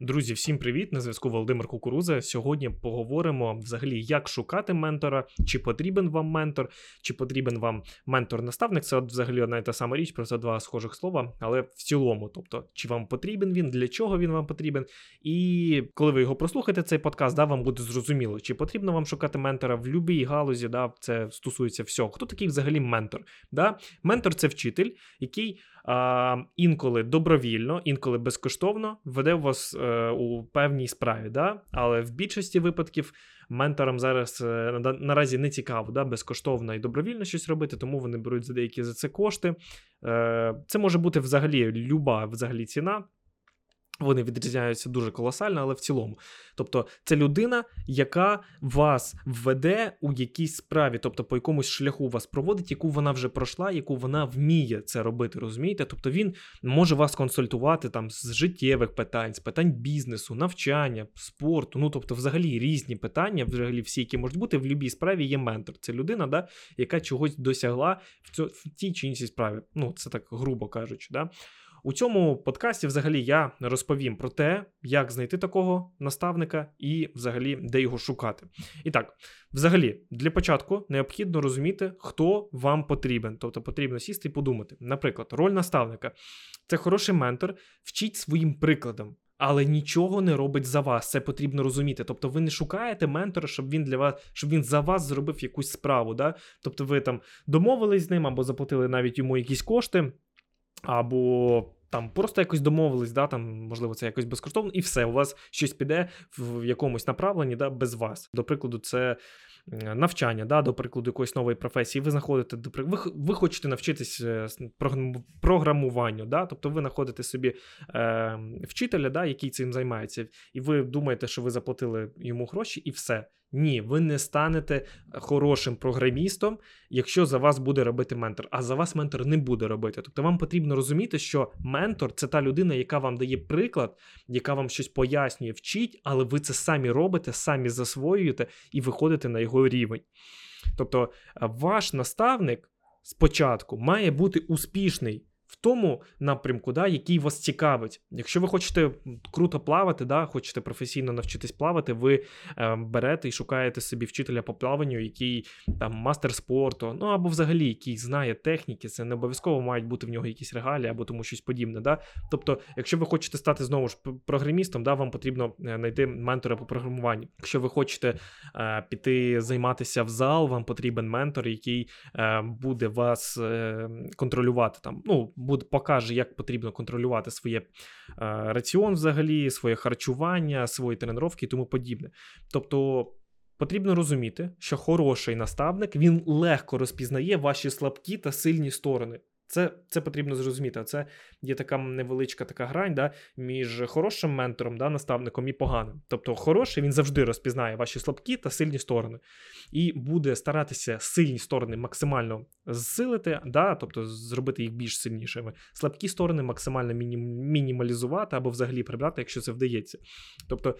Друзі, всім привіт! На зв'язку Володимир Кукуруза. Сьогодні поговоримо взагалі, як шукати ментора, чи потрібен вам ментор, чи потрібен вам ментор-наставник. Це от взагалі одна і та сама річ, просто два схожих слова, але в цілому, тобто, чи вам потрібен він, для чого він вам потрібен. І коли ви його прослухаєте, цей подкаст, да, вам буде зрозуміло, чи потрібно вам шукати ментора в будь-якій галузі, да, це стосується всього. Хто такий взагалі ментор? Да? Ментор це вчитель, який а, інколи добровільно, інколи безкоштовно веде вас у певній справі. Да? Але в більшості випадків менторам зараз е, наразі не цікаво, да? безкоштовно і добровільно щось робити, тому вони беруть за деякі за це кошти. Е, Це може бути взагалі люба взагалі ціна. Вони відрізняються дуже колосально, але в цілому. Тобто, це людина, яка вас введе у якійсь справі, тобто по якомусь шляху вас проводить, яку вона вже пройшла, яку вона вміє це робити, розумієте? Тобто він може вас консультувати там з життєвих питань, з питань бізнесу, навчання, спорту. Ну тобто, взагалі різні питання, взагалі всі, які можуть бути в будь-якій справі, є ментор. Це людина, да, яка чогось досягла в, цьо, в тій чи іншій справі. Ну, це так грубо кажучи. Да? У цьому подкасті взагалі я розповім про те, як знайти такого наставника і взагалі де його шукати. І так, взагалі, для початку необхідно розуміти, хто вам потрібен. Тобто потрібно сісти і подумати. Наприклад, роль наставника це хороший ментор, вчить своїм прикладом. Але нічого не робить за вас, це потрібно розуміти. Тобто ви не шукаєте ментора, щоб він для вас, щоб він за вас зробив якусь справу. Да? Тобто ви там домовились з ним або заплатили навіть йому якісь кошти або там просто якось домовились, да, там, можливо, це якось безкоштовно, і все, у вас щось піде в якомусь направленні да, без вас. До прикладу, це навчання, да, до прикладу, якоїсь нової професії. Ви знаходите, до ви, ви хочете навчитись е, програмуванню, да, тобто ви знаходите собі е, вчителя, да, який цим займається, і ви думаєте, що ви заплатили йому гроші, і все. Ні, ви не станете хорошим програмістом, якщо за вас буде робити ментор. А за вас ментор не буде робити. Тобто вам потрібно розуміти, що ментор це та людина, яка вам дає приклад, яка вам щось пояснює, вчить, але ви це самі робите, самі засвоюєте і виходите на його рівень. Тобто, ваш наставник спочатку має бути успішний в тому напрямку, да, який вас цікавить. Якщо ви хочете круто плавати, да, хочете професійно навчитись плавати, ви е, берете і шукаєте собі вчителя по плаванню, який там мастер спорту, ну або взагалі який знає техніки, це не обов'язково мають бути в нього якісь регалії або тому щось подібне. Да? Тобто, якщо ви хочете стати знову ж програмістом, да, вам потрібно е, знайти ментора по програмуванню. Якщо ви хочете е, піти займатися в зал, вам потрібен ментор, який е, буде вас е, контролювати там. ну, буде покаже, як потрібно контролювати своє е, раціон, взагалі, своє харчування, свої тренування і тому подібне. Тобто. Потрібно розуміти, що хороший наставник він легко розпізнає ваші слабкі та сильні сторони. Це це потрібно зрозуміти. Це є така невеличка така грань да, між хорошим ментором, да, наставником і поганим. Тобто, хороший він завжди розпізнає ваші слабкі та сильні сторони, і буде старатися сильні сторони максимально зсилити, да, тобто зробити їх більш сильнішими. Слабкі сторони максимально міні, мінімалізувати або взагалі прибрати, якщо це вдається. Тобто,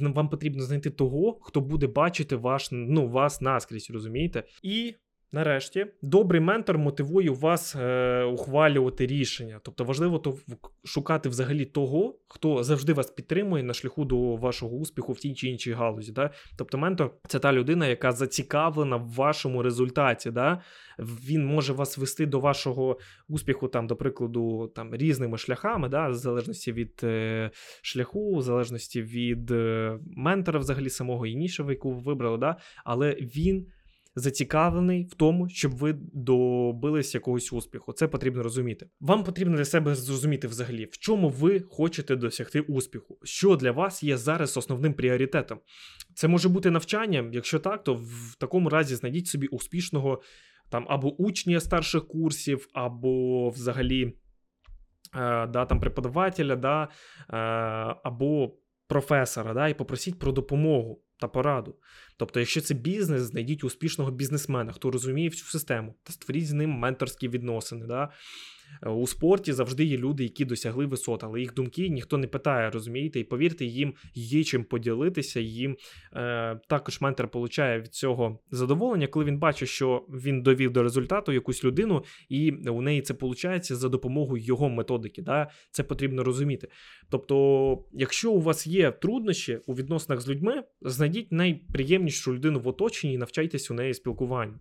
вам потрібно знайти того, хто буде бачити ваш, ну, вас наскрізь, розумієте? І Нарешті, добрий ментор мотивує вас е, ухвалювати рішення. Тобто важливо то шукати взагалі того, хто завжди вас підтримує на шляху до вашого успіху в тій чи іншій галузі. Да? Тобто, ментор це та людина, яка зацікавлена в вашому результаті. Да? Він може вас вести до вашого успіху, там, до прикладу, там різними шляхами, да? в залежності від е, шляху, в залежності від е, ментора, взагалі самого і яку ви вибрали. Да? Але він зацікавлений в тому, щоб ви добились якогось успіху. Це потрібно розуміти. Вам потрібно для себе зрозуміти взагалі, в чому ви хочете досягти успіху, що для вас є зараз основним пріоритетом. Це може бути навчання. Якщо так, то в такому разі знайдіть собі успішного там або учня старших курсів, або взагалі е, да, там преподавателя, да, е, або професора, да, і попросіть про допомогу та пораду. Тобто, якщо це бізнес, знайдіть успішного бізнесмена, хто розуміє всю систему, та створіть з ним менторські відносини. Да? Е, у спорті завжди є люди, які досягли висот, але їх думки ніхто не питає, розумієте? І повірте, їм є чим поділитися. Їм е, також ментор получає від цього задоволення, коли він бачить, що він довів до результату якусь людину, і у неї це виходить за допомогою його методики. Да? Це потрібно розуміти. Тобто, якщо у вас є труднощі у відносинах з людьми, знайдіть найприємнішу людину в оточенні і навчайтесь у неї спілкуванню.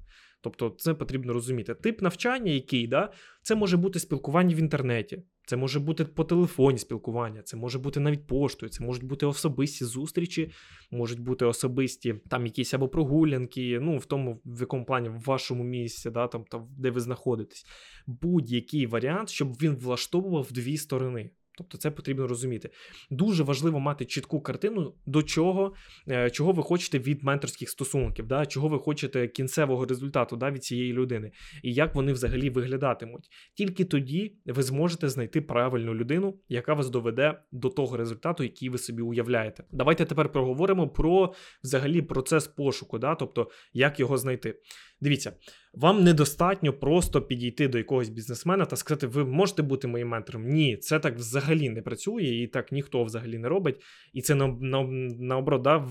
Тобто це потрібно розуміти. Тип навчання, який, да, це може бути спілкування в інтернеті, це може бути по телефоні спілкування, це може бути навіть поштою, це можуть бути особисті зустрічі, можуть бути особисті там якісь або прогулянки, ну в тому, в якому плані в вашому місці, да, там, там де ви знаходитесь. Будь-який варіант, щоб він влаштовував дві сторони. Тобто це потрібно розуміти. Дуже важливо мати чітку картину, до чого е, чого ви хочете від менторських стосунків, да? чого ви хочете кінцевого результату да, від цієї людини, і як вони взагалі виглядатимуть. Тільки тоді ви зможете знайти правильну людину, яка вас доведе до того результату, який ви собі уявляєте. Давайте тепер проговоримо про взагалі процес пошуку, да? тобто як його знайти. Дивіться, вам недостатньо просто підійти до якогось бізнесмена та сказати, ви можете бути моїм ментором. Ні, це так взагалі не працює, і так ніхто взагалі не робить. І це на, на, наоборот да,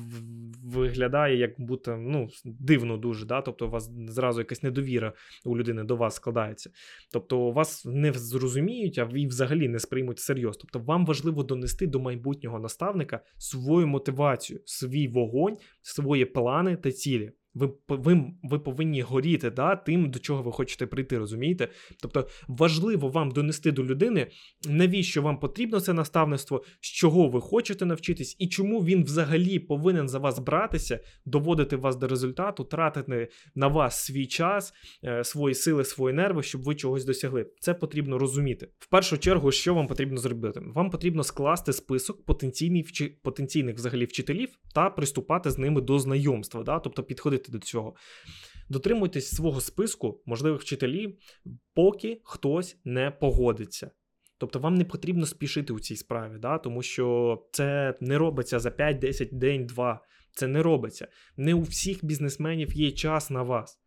виглядає як будто ну, дивно дуже. Да? Тобто у вас зразу якась недовіра у людини до вас складається. Тобто вас не зрозуміють, а ви взагалі не сприймуть всерйоз. Тобто вам важливо донести до майбутнього наставника свою мотивацію, свій вогонь, свої плани та цілі. Ви ви, ви повинні горіти да, тим, до чого ви хочете прийти, розумієте? Тобто важливо вам донести до людини, навіщо вам потрібно це наставництво, з чого ви хочете навчитись, і чому він взагалі повинен за вас братися, доводити вас до результату, тратити на вас свій час, е, свої сили, свої нерви, щоб ви чогось досягли. Це потрібно розуміти. В першу чергу, що вам потрібно зробити? Вам потрібно скласти список потенційних потенційних взагалі вчителів та приступати з ними до знайомства, да? тобто підходити підходити до цього. Дотримуйтесь свого списку можливих вчителів, поки хтось не погодиться. Тобто вам не потрібно спішити у цій справі, да? тому що це не робиться за 5, 10 день, 2. Це не робиться. Не у всіх бізнесменів є час на вас.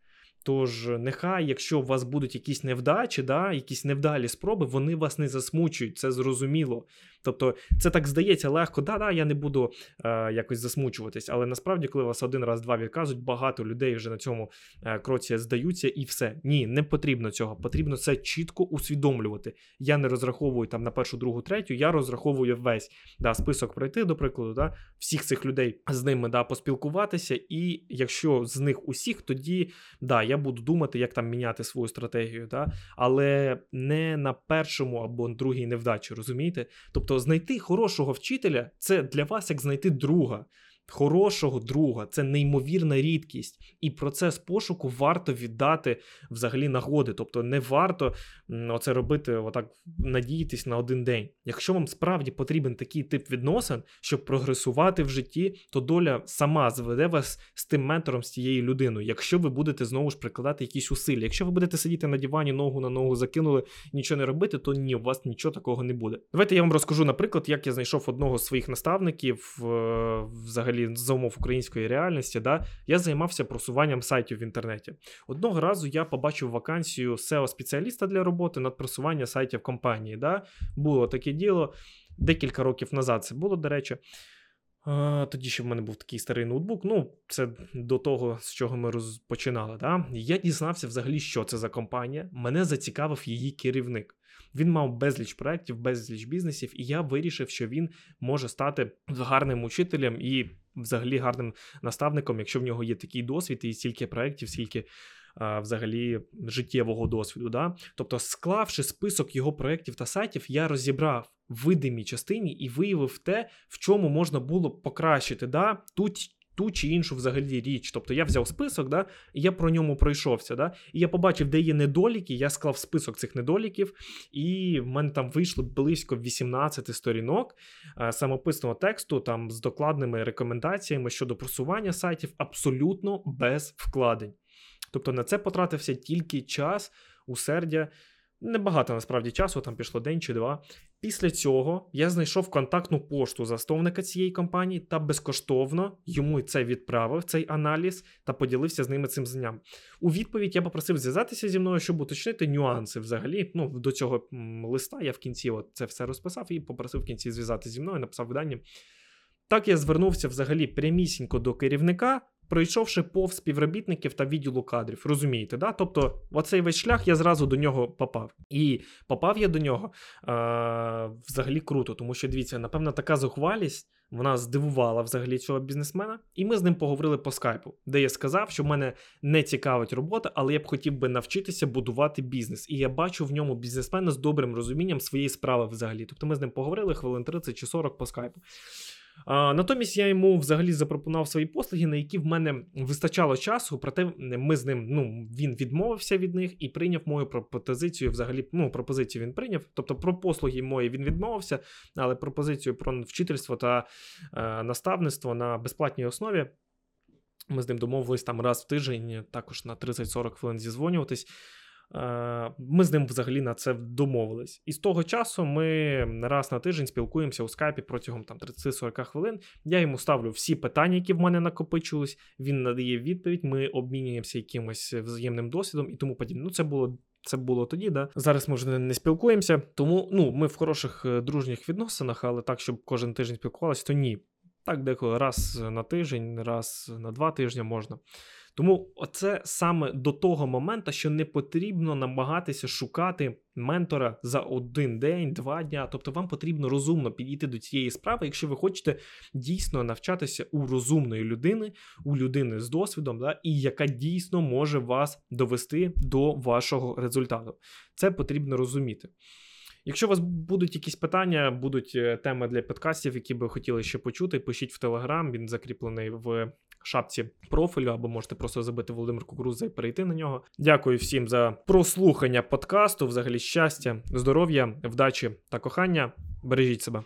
Тож, нехай, якщо у вас будуть якісь невдачі, да, якісь невдалі спроби, вони вас не засмучують, це зрозуміло. Тобто, це так здається легко, да-да, я не буду е, якось засмучуватись. Але насправді, коли вас один раз, два відказують, багато людей вже на цьому е, кроці здаються і все. Ні, не потрібно цього. Потрібно це чітко усвідомлювати. Я не розраховую там на першу, другу, третю, я розраховую весь да, список пройти, до прикладу, да, всіх цих людей з ними да, поспілкуватися. І якщо з них усіх, тоді да, я буду думати, як там міняти свою стратегію, да, але не на першому або другій невдачі, розумієте? Тобто. Тобто знайти хорошого вчителя це для вас як знайти друга хорошого друга, це неймовірна рідкість, і процес пошуку варто віддати взагалі нагоди. Тобто не варто оце робити, отак надіятись на один день. Якщо вам справді потрібен такий тип відносин, щоб прогресувати в житті, то доля сама зведе вас з тим ментором, з цією людиною. Якщо ви будете знову ж прикладати якісь усилля. Якщо ви будете сидіти на дивані, ногу на ногу закинули, нічого не робити, то ні, у вас нічого такого не буде. Давайте я вам розкажу, наприклад, як я знайшов одного з своїх наставників е, взагалі взагалі за умов української реальності, да, я займався просуванням сайтів в інтернеті. Одного разу я побачив вакансію SEO-спеціаліста для роботи над просування сайтів компанії. Да. Було таке діло декілька років назад. Це було, до речі. Тоді ще в мене був такий старий ноутбук. Ну, це до того, з чого ми розпочинали. Да? Я дізнався взагалі, що це за компанія. Мене зацікавив її керівник. Він мав безліч проєктів, безліч бізнесів, і я вирішив, що він може стати гарним учителем і взагалі гарним наставником, якщо в нього є такий досвід і стільки проєктів, скільки. Взагалі життєвого досвіду. Да? Тобто, склавши список його проєктів та сайтів, я розібрав видимій частині і виявив те, в чому можна було покращити да? ту ту чи іншу взагалі річ. Тобто я взяв список, да, і я про ньому пройшовся. Да, І я побачив, де є недоліки, я склав список цих недоліків, і в мене там вийшло близько 18 сторінок е, самописного тексту, там з докладними рекомендаціями щодо просування сайтів абсолютно без вкладень. Тобто на це потратився тільки час, усердя Небагато насправді часу, там пішло день чи два. Після цього я знайшов контактну пошту засновника цієї компанії та безкоштовно йому це відправив, цей аналіз, та поділився з ними цим знанням. У відповідь я попросив зв'язатися зі мною, щоб уточнити нюанси взагалі. Ну, до цього листа я в кінці от це все розписав і попросив в кінці зв'язатися зі мною, написав видання. Так я звернувся взагалі прямісінько до керівника, пройшовши повз співробітників та відділу кадрів. Розумієте, да? Тобто, оцей весь шлях я зразу до нього попав. І попав я до нього е- взагалі круто, тому що дивіться, напевно, така зухвалість. Вона здивувала взагалі цього бізнесмена, і ми з ним поговорили по скайпу, де я сказав, що мене не цікавить робота, але я б хотів би навчитися будувати бізнес. І я бачу в ньому бізнесмена з добрим розумінням своєї справи взагалі. Тобто ми з ним поговорили хвилин 30 чи 40 по скайпу. А, натомість я йому взагалі запропонував свої послуги, на які в мене вистачало часу. Проте ми з ним ну він відмовився від них і прийняв мою пропозицію. Взагалі, ну пропозицію він прийняв. Тобто про послуги мої він відмовився, але пропозицію про вчительство та е, наставництво на безплатній основі. Ми з ним домовились там раз в тиждень, також на 30-40 хвилин зізвонюватись. Е, Ми з ним взагалі на це домовились. І з того часу ми раз на тиждень спілкуємося у скайпі протягом там 30-40 хвилин. Я йому ставлю всі питання, які в мене накопичились. Він надає відповідь. Ми обмінюємося якимось взаємним досвідом і тому подібне. Ну, це було. Це було тоді, да. Зараз ми вже не спілкуємося. Тому ну, ми в хороших е, дружніх відносинах, але так, щоб кожен тиждень спілкувалися, то ні. Так, деколи раз на тиждень, раз на два тижні можна. Тому це саме до того моменту, що не потрібно намагатися шукати ментора за один день, два дня. Тобто вам потрібно розумно підійти до цієї справи, якщо ви хочете дійсно навчатися у розумної людини, у людини з досвідом, да, і яка дійсно може вас довести до вашого результату. Це потрібно розуміти. Якщо у вас будуть якісь питання, будуть е, теми для подкастів, які би хотіли ще почути, пишіть в Телеграм, він закріплений в шапці профілю, або можете просто забити Володимир Кукуруза і перейти на нього. Дякую всім за прослухання подкасту. Взагалі щастя, здоров'я, вдачі та кохання. Бережіть себе.